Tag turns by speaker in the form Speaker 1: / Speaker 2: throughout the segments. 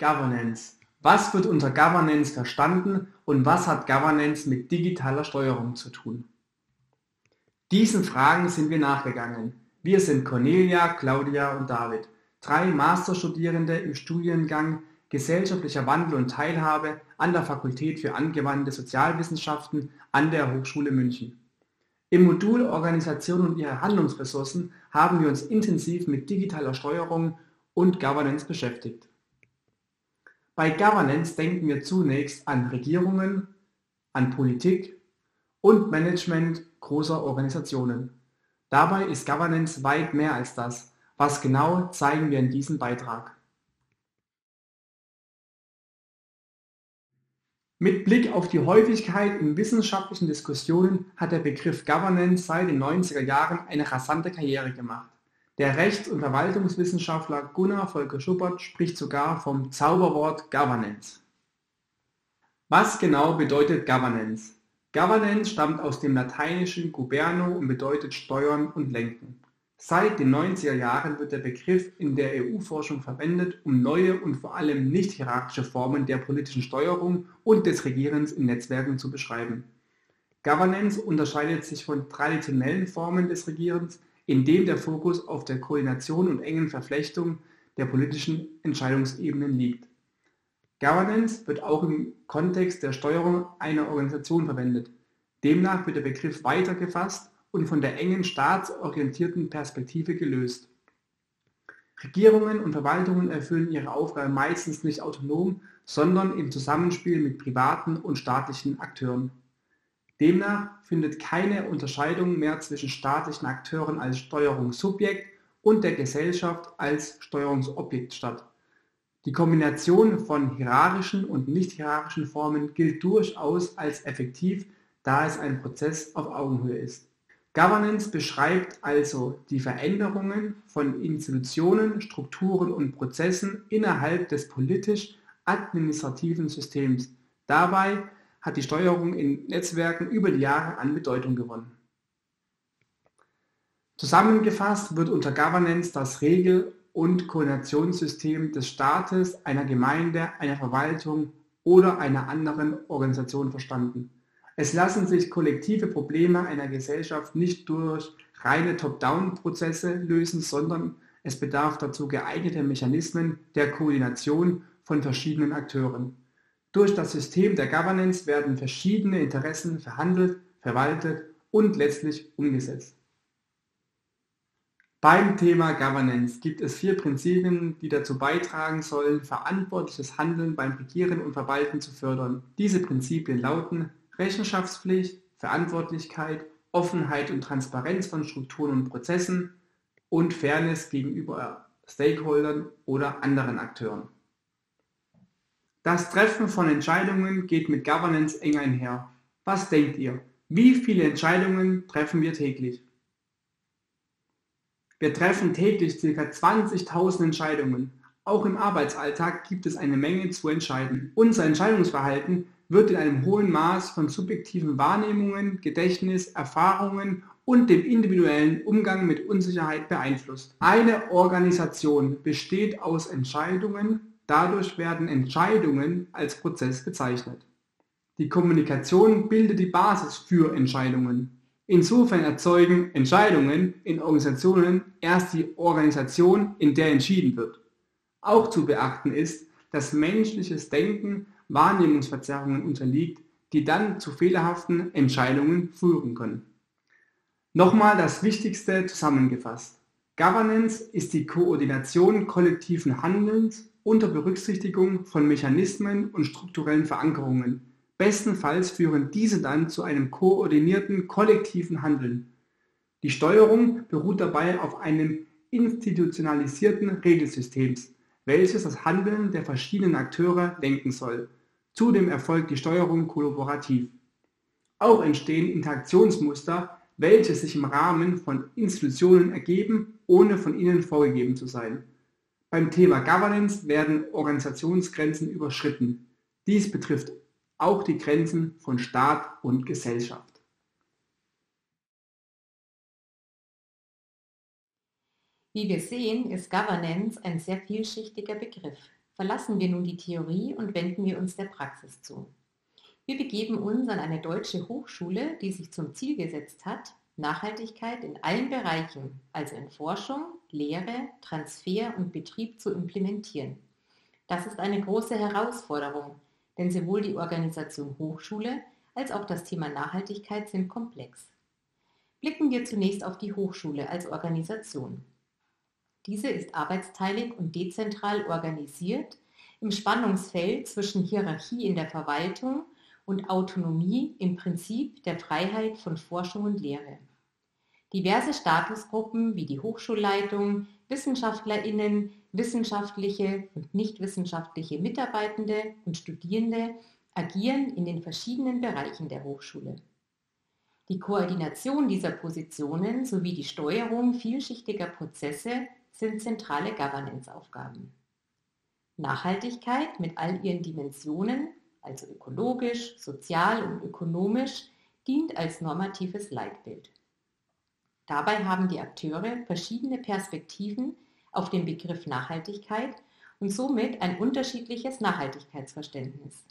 Speaker 1: Governance. Was wird unter Governance verstanden und was hat Governance mit digitaler Steuerung zu tun? Diesen Fragen sind wir nachgegangen. Wir sind Cornelia, Claudia und David, drei Masterstudierende im Studiengang Gesellschaftlicher Wandel und Teilhabe an der Fakultät für angewandte Sozialwissenschaften an der Hochschule München. Im Modul Organisation und ihre Handlungsressourcen haben wir uns intensiv mit digitaler Steuerung und Governance beschäftigt. Bei Governance denken wir zunächst an Regierungen, an Politik und Management großer Organisationen. Dabei ist Governance weit mehr als das. Was genau zeigen wir in diesem Beitrag. Mit Blick auf die Häufigkeit in wissenschaftlichen Diskussionen hat der Begriff Governance seit den 90er Jahren eine rasante Karriere gemacht. Der Rechts- und Verwaltungswissenschaftler Gunnar Volker Schuppert spricht sogar vom Zauberwort Governance. Was genau bedeutet Governance? Governance stammt aus dem lateinischen guberno und bedeutet steuern und lenken. Seit den 90er Jahren wird der Begriff in der EU-Forschung verwendet, um neue und vor allem nicht hierarchische Formen der politischen Steuerung und des Regierens in Netzwerken zu beschreiben. Governance unterscheidet sich von traditionellen Formen des Regierens, indem der Fokus auf der Koordination und engen Verflechtung der politischen Entscheidungsebenen liegt. Governance wird auch im Kontext der Steuerung einer Organisation verwendet. Demnach wird der Begriff weiter gefasst und von der engen staatsorientierten Perspektive gelöst. Regierungen und Verwaltungen erfüllen ihre Aufgabe meistens nicht autonom, sondern im Zusammenspiel mit privaten und staatlichen Akteuren. Demnach findet keine Unterscheidung mehr zwischen staatlichen Akteuren als Steuerungssubjekt und der Gesellschaft als Steuerungsobjekt statt. Die Kombination von hierarchischen und nicht hierarchischen Formen gilt durchaus als effektiv, da es ein Prozess auf Augenhöhe ist. Governance beschreibt also die Veränderungen von Institutionen, Strukturen und Prozessen innerhalb des politisch-administrativen Systems. Dabei hat die Steuerung in Netzwerken über die Jahre an Bedeutung gewonnen. Zusammengefasst wird unter Governance das Regel- und Koordinationssystem des Staates, einer Gemeinde, einer Verwaltung oder einer anderen Organisation verstanden. Es lassen sich kollektive Probleme einer Gesellschaft nicht durch reine Top-Down-Prozesse lösen, sondern es bedarf dazu geeigneter Mechanismen der Koordination von verschiedenen Akteuren. Durch das System der Governance werden verschiedene Interessen verhandelt, verwaltet und letztlich umgesetzt. Beim Thema Governance gibt es vier Prinzipien, die dazu beitragen sollen, verantwortliches Handeln beim Regieren und Verwalten zu fördern. Diese Prinzipien lauten Rechenschaftspflicht, Verantwortlichkeit, Offenheit und Transparenz von Strukturen und Prozessen und Fairness gegenüber Stakeholdern oder anderen Akteuren. Das Treffen von Entscheidungen geht mit Governance eng einher. Was denkt ihr? Wie viele Entscheidungen treffen wir täglich? Wir treffen täglich ca. 20.000 Entscheidungen. Auch im Arbeitsalltag gibt es eine Menge zu entscheiden. Unser Entscheidungsverhalten wird in einem hohen Maß von subjektiven Wahrnehmungen, Gedächtnis, Erfahrungen und dem individuellen Umgang mit Unsicherheit beeinflusst. Eine Organisation besteht aus Entscheidungen, dadurch werden Entscheidungen als Prozess bezeichnet. Die Kommunikation bildet die Basis für Entscheidungen. Insofern erzeugen Entscheidungen in Organisationen erst die Organisation, in der entschieden wird. Auch zu beachten ist, dass menschliches Denken Wahrnehmungsverzerrungen unterliegt, die dann zu fehlerhaften Entscheidungen führen können. Nochmal das Wichtigste zusammengefasst. Governance ist die Koordination kollektiven Handelns unter Berücksichtigung von Mechanismen und strukturellen Verankerungen. Bestenfalls führen diese dann zu einem koordinierten kollektiven Handeln. Die Steuerung beruht dabei auf einem institutionalisierten Regelsystems, welches das Handeln der verschiedenen Akteure lenken soll. Zudem erfolgt die Steuerung kollaborativ. Auch entstehen Interaktionsmuster, welche sich im Rahmen von Institutionen ergeben, ohne von ihnen vorgegeben zu sein. Beim Thema Governance werden Organisationsgrenzen überschritten. Dies betrifft auch die Grenzen von Staat und Gesellschaft.
Speaker 2: Wie wir sehen, ist Governance ein sehr vielschichtiger Begriff. Verlassen wir nun die Theorie und wenden wir uns der Praxis zu. Wir begeben uns an eine deutsche Hochschule, die sich zum Ziel gesetzt hat, Nachhaltigkeit in allen Bereichen, also in Forschung, Lehre, Transfer und Betrieb zu implementieren. Das ist eine große Herausforderung, denn sowohl die Organisation Hochschule als auch das Thema Nachhaltigkeit sind komplex. Blicken wir zunächst auf die Hochschule als Organisation. Diese ist arbeitsteilig und dezentral organisiert im Spannungsfeld zwischen Hierarchie in der Verwaltung und Autonomie im Prinzip der Freiheit von Forschung und Lehre. Diverse Statusgruppen wie die Hochschulleitung, Wissenschaftlerinnen, wissenschaftliche und nichtwissenschaftliche Mitarbeitende und Studierende agieren in den verschiedenen Bereichen der Hochschule. Die Koordination dieser Positionen sowie die Steuerung vielschichtiger Prozesse sind zentrale Governance-Aufgaben. Nachhaltigkeit mit all ihren Dimensionen, also ökologisch, sozial und ökonomisch, dient als normatives Leitbild. Dabei haben die Akteure verschiedene Perspektiven auf den Begriff Nachhaltigkeit und somit ein unterschiedliches Nachhaltigkeitsverständnis.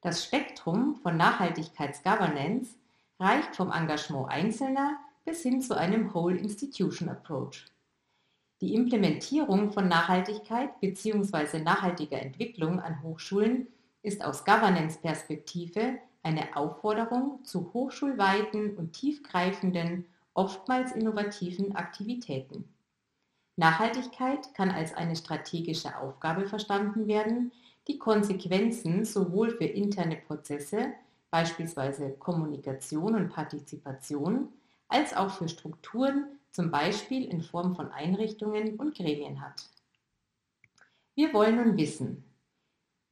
Speaker 2: Das Spektrum von Nachhaltigkeitsgovernance reicht vom Engagement Einzelner bis hin zu einem Whole Institution Approach. Die Implementierung von Nachhaltigkeit bzw. nachhaltiger Entwicklung an Hochschulen ist aus Governance-Perspektive eine Aufforderung zu hochschulweiten und tiefgreifenden oftmals innovativen Aktivitäten. Nachhaltigkeit kann als eine strategische Aufgabe verstanden werden, die Konsequenzen sowohl für interne Prozesse, beispielsweise Kommunikation und Partizipation, als auch für Strukturen, zum Beispiel in Form von Einrichtungen und Gremien hat. Wir wollen nun wissen,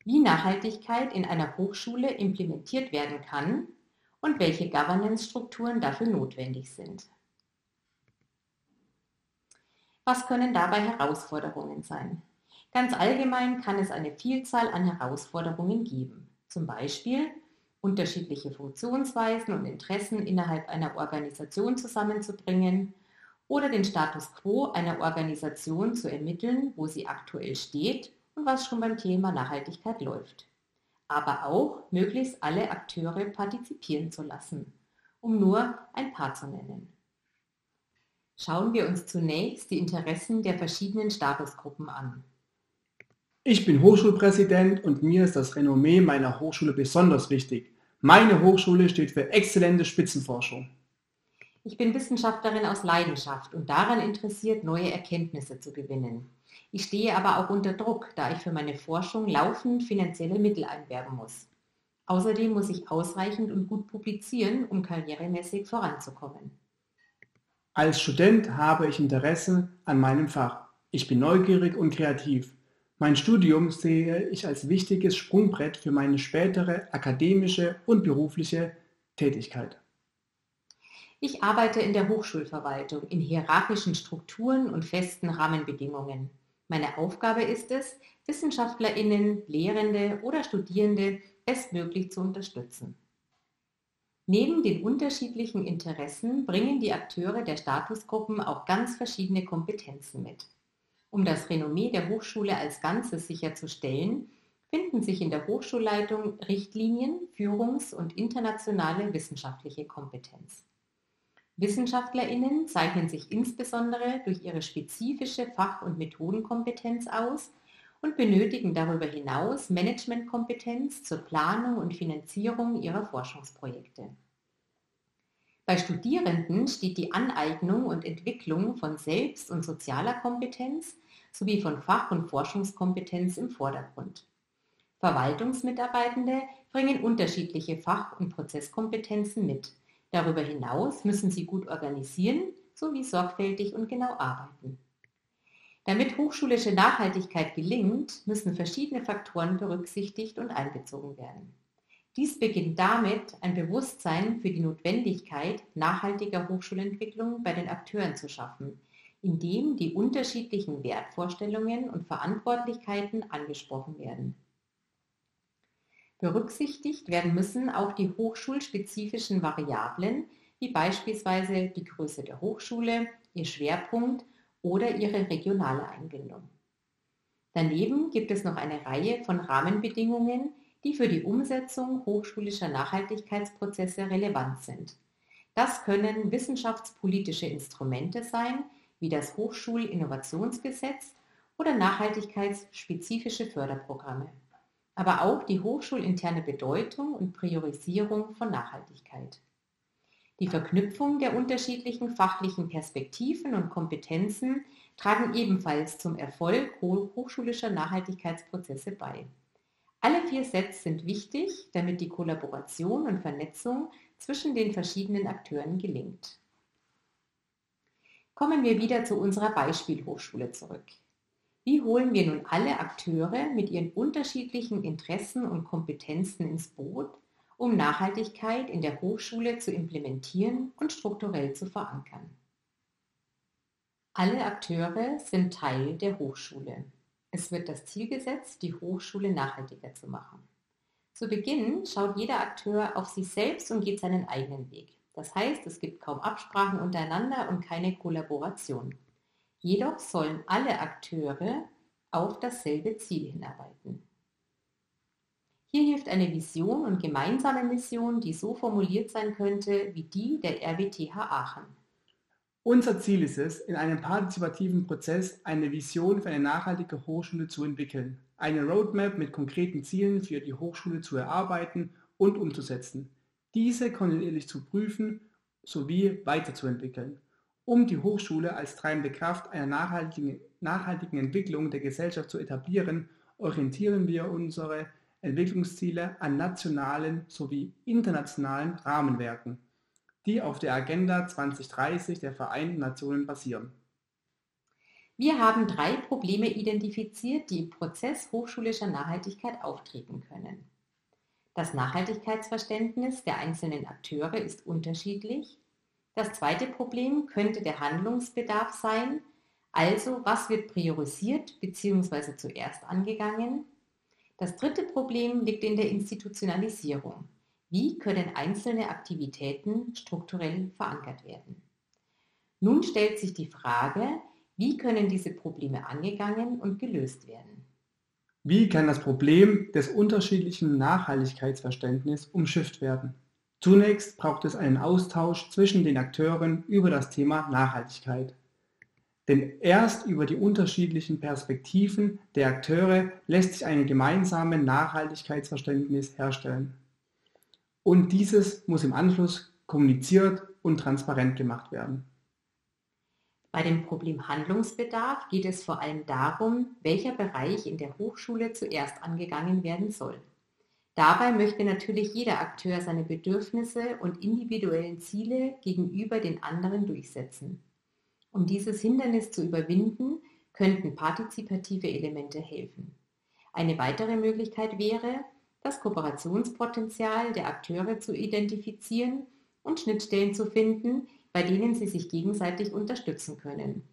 Speaker 2: wie Nachhaltigkeit in einer Hochschule implementiert werden kann und welche Governance-Strukturen dafür notwendig sind. Was können dabei Herausforderungen sein? Ganz allgemein kann es eine Vielzahl an Herausforderungen geben. Zum Beispiel unterschiedliche Funktionsweisen und Interessen innerhalb einer Organisation zusammenzubringen oder den Status quo einer Organisation zu ermitteln, wo sie aktuell steht und was schon beim Thema Nachhaltigkeit läuft aber auch möglichst alle Akteure partizipieren zu lassen, um nur ein paar zu nennen. Schauen wir uns zunächst die Interessen der verschiedenen Statusgruppen an.
Speaker 1: Ich bin Hochschulpräsident und mir ist das Renommee meiner Hochschule besonders wichtig. Meine Hochschule steht für exzellente Spitzenforschung.
Speaker 2: Ich bin Wissenschaftlerin aus Leidenschaft und daran interessiert, neue Erkenntnisse zu gewinnen. Ich stehe aber auch unter Druck, da ich für meine Forschung laufend finanzielle Mittel einwerben muss. Außerdem muss ich ausreichend und gut publizieren, um karrieremäßig voranzukommen.
Speaker 1: Als Student habe ich Interesse an meinem Fach. Ich bin neugierig und kreativ. Mein Studium sehe ich als wichtiges Sprungbrett für meine spätere akademische und berufliche Tätigkeit.
Speaker 2: Ich arbeite in der Hochschulverwaltung in hierarchischen Strukturen und festen Rahmenbedingungen. Meine Aufgabe ist es, Wissenschaftlerinnen, Lehrende oder Studierende bestmöglich zu unterstützen. Neben den unterschiedlichen Interessen bringen die Akteure der Statusgruppen auch ganz verschiedene Kompetenzen mit. Um das Renommee der Hochschule als Ganzes sicherzustellen, finden sich in der Hochschulleitung Richtlinien, Führungs- und internationale wissenschaftliche Kompetenz. WissenschaftlerInnen zeichnen sich insbesondere durch ihre spezifische Fach- und Methodenkompetenz aus und benötigen darüber hinaus Managementkompetenz zur Planung und Finanzierung ihrer Forschungsprojekte. Bei Studierenden steht die Aneignung und Entwicklung von Selbst- und sozialer Kompetenz sowie von Fach- und Forschungskompetenz im Vordergrund. Verwaltungsmitarbeitende bringen unterschiedliche Fach- und Prozesskompetenzen mit Darüber hinaus müssen sie gut organisieren sowie sorgfältig und genau arbeiten. Damit hochschulische Nachhaltigkeit gelingt, müssen verschiedene Faktoren berücksichtigt und einbezogen werden. Dies beginnt damit, ein Bewusstsein für die Notwendigkeit nachhaltiger Hochschulentwicklung bei den Akteuren zu schaffen, indem die unterschiedlichen Wertvorstellungen und Verantwortlichkeiten angesprochen werden. Berücksichtigt werden müssen auch die hochschulspezifischen Variablen, wie beispielsweise die Größe der Hochschule, ihr Schwerpunkt oder ihre regionale Einbindung. Daneben gibt es noch eine Reihe von Rahmenbedingungen, die für die Umsetzung hochschulischer Nachhaltigkeitsprozesse relevant sind. Das können wissenschaftspolitische Instrumente sein, wie das Hochschulinnovationsgesetz oder nachhaltigkeitsspezifische Förderprogramme, aber auch die hochschulinterne Bedeutung und Priorisierung von Nachhaltigkeit. Die Verknüpfung der unterschiedlichen fachlichen Perspektiven und Kompetenzen tragen ebenfalls zum Erfolg hochschulischer Nachhaltigkeitsprozesse bei. Alle vier Sets sind wichtig, damit die Kollaboration und Vernetzung zwischen den verschiedenen Akteuren gelingt. Kommen wir wieder zu unserer Beispielhochschule zurück. Wie holen wir nun alle Akteure mit ihren unterschiedlichen Interessen und Kompetenzen ins Boot, um Nachhaltigkeit in der Hochschule zu implementieren und strukturell zu verankern? Alle Akteure sind Teil der Hochschule. Es wird das Ziel gesetzt, die Hochschule nachhaltiger zu machen. Zu Beginn schaut jeder Akteur auf sich selbst und geht seinen eigenen Weg. Das heißt, es gibt kaum Absprachen untereinander und keine Kollaboration. Jedoch sollen alle Akteure auf dasselbe Ziel hinarbeiten. Hier hilft eine Vision und gemeinsame Mission, die so formuliert sein könnte wie die der RWTH Aachen.
Speaker 1: Unser Ziel ist es, in einem partizipativen Prozess eine Vision für eine nachhaltige Hochschule zu entwickeln, eine Roadmap mit konkreten Zielen für die Hochschule zu erarbeiten und umzusetzen, diese kontinuierlich zu prüfen sowie weiterzuentwickeln. Um die Hochschule als treibende Kraft einer nachhaltigen, nachhaltigen Entwicklung der Gesellschaft zu etablieren, orientieren wir unsere Entwicklungsziele an nationalen sowie internationalen Rahmenwerken die auf der Agenda 2030 der Vereinten Nationen basieren.
Speaker 2: Wir haben drei Probleme identifiziert, die im Prozess hochschulischer Nachhaltigkeit auftreten können. Das Nachhaltigkeitsverständnis der einzelnen Akteure ist unterschiedlich. Das zweite Problem könnte der Handlungsbedarf sein, also was wird priorisiert bzw. zuerst angegangen. Das dritte Problem liegt in der Institutionalisierung. Wie können einzelne Aktivitäten strukturell verankert werden? Nun stellt sich die Frage, wie können diese Probleme angegangen und gelöst werden?
Speaker 1: Wie kann das Problem des unterschiedlichen Nachhaltigkeitsverständnisses umschifft werden? Zunächst braucht es einen Austausch zwischen den Akteuren über das Thema Nachhaltigkeit. Denn erst über die unterschiedlichen Perspektiven der Akteure lässt sich ein gemeinsames Nachhaltigkeitsverständnis herstellen. Und dieses muss im Anschluss kommuniziert und transparent gemacht werden.
Speaker 2: Bei dem Problem Handlungsbedarf geht es vor allem darum, welcher Bereich in der Hochschule zuerst angegangen werden soll. Dabei möchte natürlich jeder Akteur seine Bedürfnisse und individuellen Ziele gegenüber den anderen durchsetzen. Um dieses Hindernis zu überwinden, könnten partizipative Elemente helfen. Eine weitere Möglichkeit wäre, das Kooperationspotenzial der Akteure zu identifizieren und Schnittstellen zu finden, bei denen sie sich gegenseitig unterstützen können.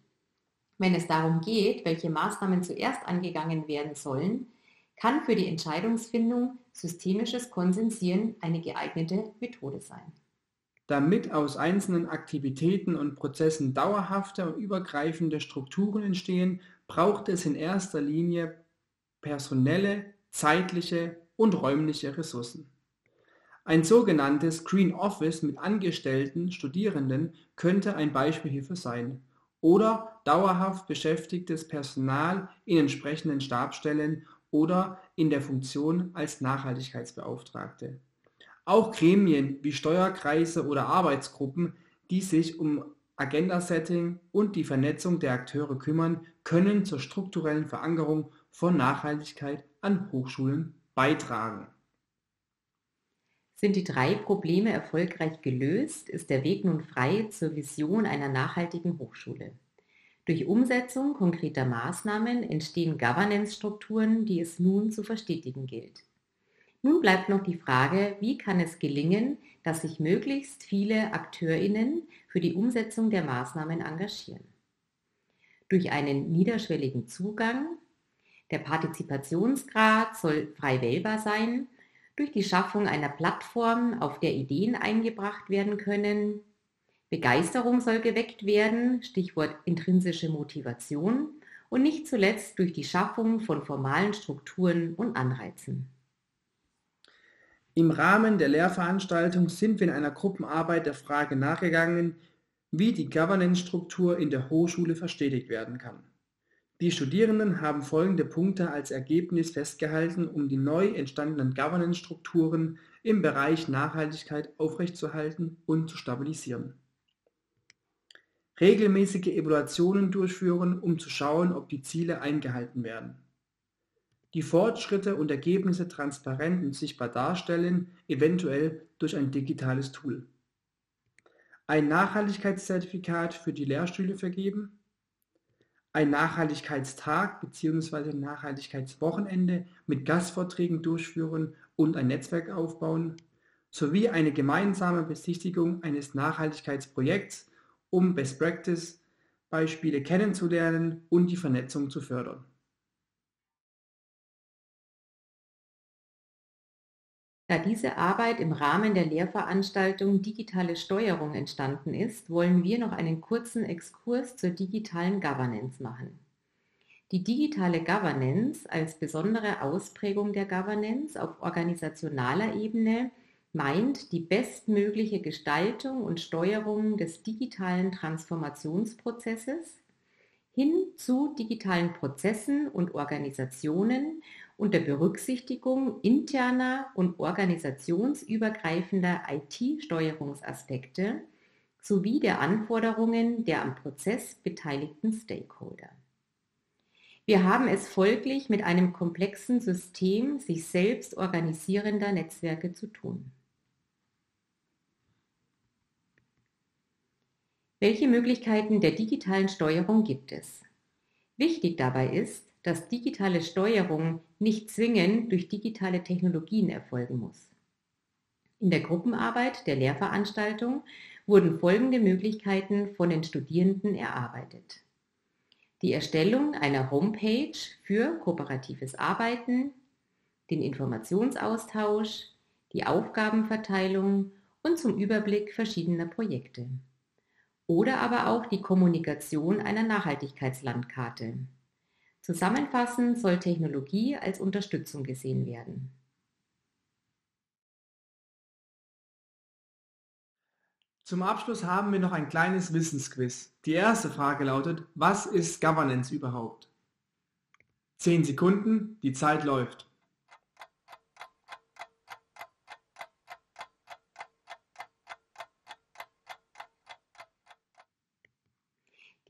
Speaker 2: Wenn es darum geht, welche Maßnahmen zuerst angegangen werden sollen, kann für die Entscheidungsfindung systemisches Konsensieren eine geeignete Methode sein.
Speaker 1: Damit aus einzelnen Aktivitäten und Prozessen dauerhafte und übergreifende Strukturen entstehen, braucht es in erster Linie personelle, zeitliche und räumliche Ressourcen. Ein sogenanntes Green Office mit angestellten Studierenden könnte ein Beispiel hierfür sein oder dauerhaft beschäftigtes Personal in entsprechenden Stabstellen oder in der Funktion als Nachhaltigkeitsbeauftragte. Auch Gremien wie Steuerkreise oder Arbeitsgruppen, die sich um Agenda-Setting und die Vernetzung der Akteure kümmern, können zur strukturellen Verankerung von Nachhaltigkeit an Hochschulen beitragen.
Speaker 2: Sind die drei Probleme erfolgreich gelöst, ist der Weg nun frei zur Vision einer nachhaltigen Hochschule. Durch Umsetzung konkreter Maßnahmen entstehen Governance-Strukturen, die es nun zu verstetigen gilt. Nun bleibt noch die Frage, wie kann es gelingen, dass sich möglichst viele Akteurinnen für die Umsetzung der Maßnahmen engagieren. Durch einen niederschwelligen Zugang der Partizipationsgrad soll frei wählbar sein, durch die Schaffung einer Plattform, auf der Ideen eingebracht werden können. Begeisterung soll geweckt werden, Stichwort intrinsische Motivation. und nicht zuletzt durch die Schaffung von formalen Strukturen und Anreizen.
Speaker 1: Im Rahmen der Lehrveranstaltung sind wir in einer Gruppenarbeit der Frage nachgegangen, wie die Governance-Struktur in der Hochschule verstetigt werden kann. Die Studierenden haben folgende Punkte als Ergebnis festgehalten, um die neu entstandenen Governance-Strukturen im Bereich Nachhaltigkeit aufrechtzuerhalten und zu stabilisieren. Regelmäßige Evaluationen durchführen, um zu schauen, ob die Ziele eingehalten werden. Die Fortschritte und Ergebnisse transparent und sichtbar darstellen, eventuell durch ein digitales Tool. Ein Nachhaltigkeitszertifikat für die Lehrstühle vergeben. Ein Nachhaltigkeitstag bzw. Nachhaltigkeitswochenende mit Gastvorträgen durchführen und ein Netzwerk aufbauen, sowie eine gemeinsame Besichtigung eines Nachhaltigkeitsprojekts, um Best-Practice-Beispiele kennenzulernen und die Vernetzung zu fördern.
Speaker 2: Da diese Arbeit im Rahmen der Lehrveranstaltung Digitale Steuerung entstanden ist, wollen wir noch einen kurzen Exkurs zur digitalen Governance machen. Die digitale Governance als besondere Ausprägung der Governance auf organisationaler Ebene meint die bestmögliche Gestaltung und Steuerung des digitalen Transformationsprozesses hin zu digitalen Prozessen und Organisationen unter Berücksichtigung interner und organisationsübergreifender IT-Steuerungsaspekte sowie der Anforderungen der am Prozess beteiligten Stakeholder. Wir haben es folglich mit einem komplexen System sich selbst organisierender Netzwerke zu tun. Welche Möglichkeiten der digitalen Steuerung gibt es? Wichtig dabei ist, dass digitale Steuerung nicht zwingend durch digitale Technologien erfolgen muss. In der Gruppenarbeit der Lehrveranstaltung wurden folgende Möglichkeiten von den Studierenden erarbeitet. Die Erstellung einer Homepage für kooperatives Arbeiten, den Informationsaustausch, die Aufgabenverteilung und zum Überblick verschiedener Projekte. Oder aber auch die Kommunikation einer Nachhaltigkeitslandkarte, Zusammenfassend soll Technologie als Unterstützung gesehen werden.
Speaker 1: Zum Abschluss haben wir noch ein kleines Wissensquiz. Die erste Frage lautet, was ist Governance überhaupt? Zehn Sekunden, die Zeit läuft.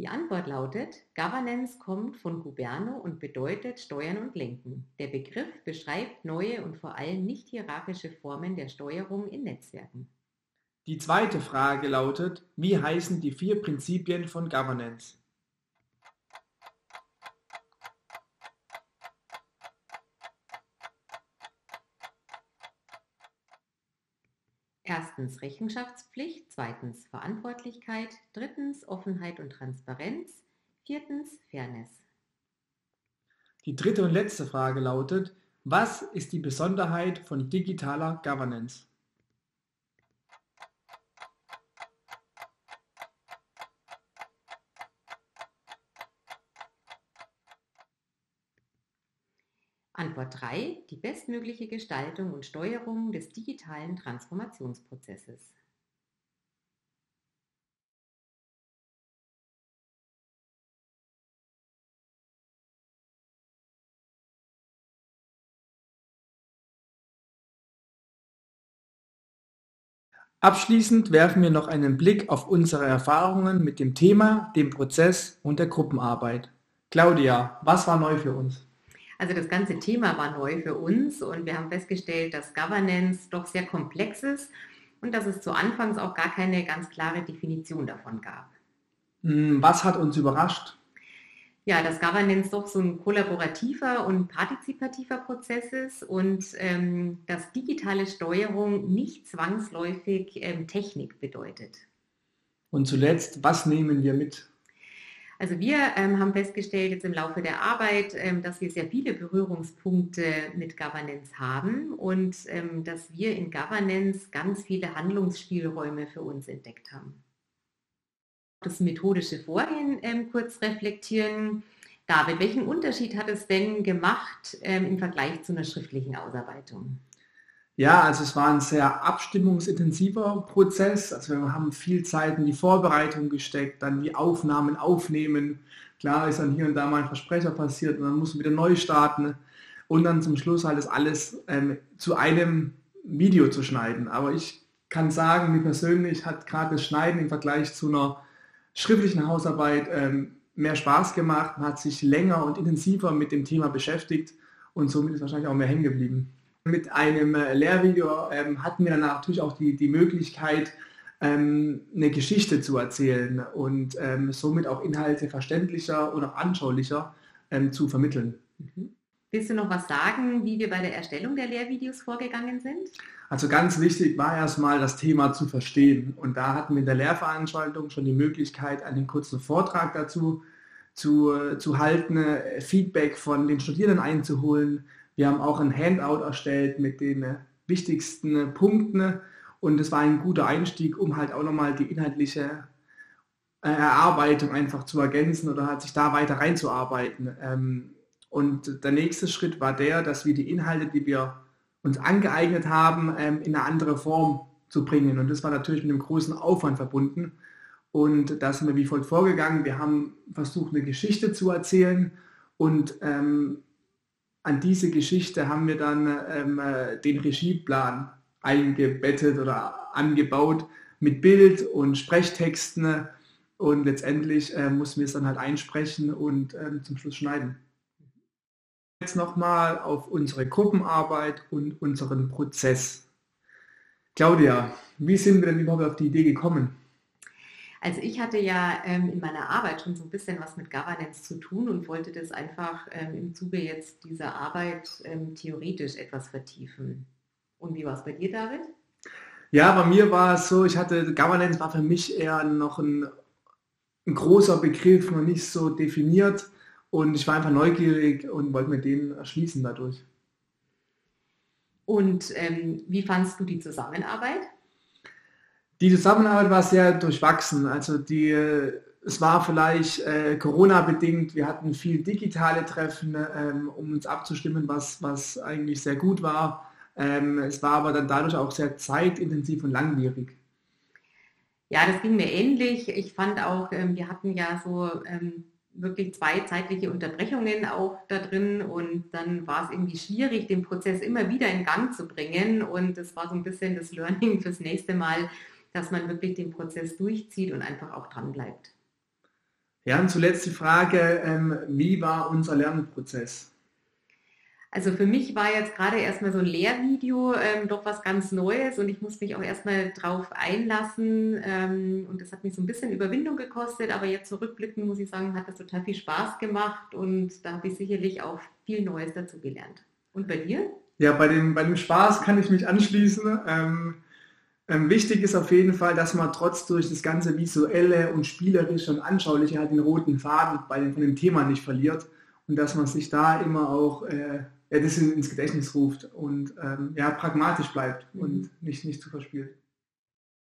Speaker 2: Die Antwort lautet, Governance kommt von Guberno und bedeutet Steuern und Lenken. Der Begriff beschreibt neue und vor allem nicht hierarchische Formen der Steuerung in Netzwerken.
Speaker 1: Die zweite Frage lautet, wie heißen die vier Prinzipien von Governance?
Speaker 2: Erstens Rechenschaftspflicht, zweitens Verantwortlichkeit, drittens Offenheit und Transparenz, viertens Fairness.
Speaker 1: Die dritte und letzte Frage lautet, was ist die Besonderheit von digitaler Governance?
Speaker 2: Antwort 3. Die bestmögliche Gestaltung und Steuerung des digitalen Transformationsprozesses.
Speaker 1: Abschließend werfen wir noch einen Blick auf unsere Erfahrungen mit dem Thema, dem Prozess und der Gruppenarbeit. Claudia, was war neu für uns?
Speaker 2: Also das ganze Thema war neu für uns und wir haben festgestellt, dass Governance doch sehr komplex ist und dass es zu Anfangs auch gar keine ganz klare Definition davon gab.
Speaker 1: Hm, was hat uns überrascht?
Speaker 2: Ja, dass Governance doch so ein kollaborativer und partizipativer Prozess ist und ähm, dass digitale Steuerung nicht zwangsläufig ähm, Technik bedeutet.
Speaker 1: Und zuletzt, was nehmen wir mit
Speaker 2: also wir ähm, haben festgestellt jetzt im Laufe der Arbeit, ähm, dass wir sehr viele Berührungspunkte mit Governance haben und ähm, dass wir in Governance ganz viele Handlungsspielräume für uns entdeckt haben. Das methodische Vorgehen ähm, kurz reflektieren. David, welchen Unterschied hat es denn gemacht ähm, im Vergleich zu einer schriftlichen Ausarbeitung?
Speaker 1: Ja, also es war ein sehr abstimmungsintensiver Prozess. Also wir haben viel Zeit in die Vorbereitung gesteckt, dann die Aufnahmen aufnehmen. Klar ist dann hier und da mal ein Versprecher passiert und dann muss man wieder neu starten und dann zum Schluss halt das alles ähm, zu einem Video zu schneiden. Aber ich kann sagen, mir persönlich hat gerade das Schneiden im Vergleich zu einer schriftlichen Hausarbeit ähm, mehr Spaß gemacht, man hat sich länger und intensiver mit dem Thema beschäftigt und somit ist wahrscheinlich auch mehr hängen geblieben. Mit einem äh, Lehrvideo ähm, hatten wir dann natürlich auch die, die Möglichkeit, ähm, eine Geschichte zu erzählen und ähm, somit auch Inhalte verständlicher und auch anschaulicher ähm, zu vermitteln.
Speaker 2: Mhm. Willst du noch was sagen, wie wir bei der Erstellung der Lehrvideos vorgegangen sind?
Speaker 1: Also ganz wichtig war erstmal das Thema zu verstehen. Und da hatten wir in der Lehrveranstaltung schon die Möglichkeit, einen kurzen Vortrag dazu zu, zu halten, äh, Feedback von den Studierenden einzuholen. Wir haben auch ein Handout erstellt mit den äh, wichtigsten Punkten und es war ein guter Einstieg, um halt auch nochmal die inhaltliche äh, Erarbeitung einfach zu ergänzen oder halt sich da weiter reinzuarbeiten. Ähm, und der nächste Schritt war der, dass wir die Inhalte, die wir uns angeeignet haben, ähm, in eine andere Form zu bringen. Und das war natürlich mit einem großen Aufwand verbunden. Und da sind wir wie folgt vorgegangen. Wir haben versucht, eine Geschichte zu erzählen und ähm, an diese Geschichte haben wir dann ähm, äh, den Regieplan eingebettet oder angebaut mit Bild und Sprechtexten und letztendlich äh, mussten wir es dann halt einsprechen und ähm, zum Schluss schneiden jetzt nochmal auf unsere Gruppenarbeit und unseren Prozess. Claudia, wie sind wir denn überhaupt auf die Idee gekommen?
Speaker 2: Also ich hatte ja ähm, in meiner Arbeit schon so ein bisschen was mit Governance zu tun und wollte das einfach ähm, im Zuge jetzt dieser Arbeit ähm, theoretisch etwas vertiefen. Und wie war es bei dir, David?
Speaker 1: Ja, bei mir war es so, ich hatte, Governance war für mich eher noch ein, ein großer Begriff, noch nicht so definiert. Und ich war einfach neugierig und wollte mir den erschließen dadurch.
Speaker 2: Und ähm, wie fandest du die Zusammenarbeit?
Speaker 1: Die Zusammenarbeit war sehr durchwachsen. Also die, es war vielleicht äh, Corona-bedingt. Wir hatten viel digitale Treffen, ähm, um uns abzustimmen, was, was eigentlich sehr gut war. Ähm, es war aber dann dadurch auch sehr zeitintensiv und langwierig.
Speaker 2: Ja, das ging mir ähnlich. Ich fand auch, ähm, wir hatten ja so ähm, wirklich zwei zeitliche Unterbrechungen auch da drin und dann war es irgendwie schwierig, den Prozess immer wieder in Gang zu bringen und das war so ein bisschen das Learning fürs nächste Mal, dass man wirklich den Prozess durchzieht und einfach auch dran bleibt.
Speaker 1: Ja, und zuletzt die Frage, ähm, wie war unser Lernprozess?
Speaker 2: Also für mich war jetzt gerade erstmal so ein Lehrvideo ähm, doch was ganz Neues und ich musste mich auch erstmal drauf einlassen ähm, und das hat mich so ein bisschen Überwindung gekostet, aber jetzt zurückblicken muss ich sagen, hat das total viel Spaß gemacht und da habe ich sicherlich auch viel Neues dazu gelernt. Und bei dir?
Speaker 1: Ja, bei dem, bei dem Spaß kann ich mich anschließen. Ähm, ähm wichtig ist auf jeden Fall, dass man trotz durch das ganze Visuelle und Spielerische und Anschauliche halt den roten Faden bei dem, von dem Thema nicht verliert und dass man sich da immer auch äh, ja, das ins Gedächtnis ruft und ähm, ja, pragmatisch bleibt und mhm. nicht, nicht zu verspielt.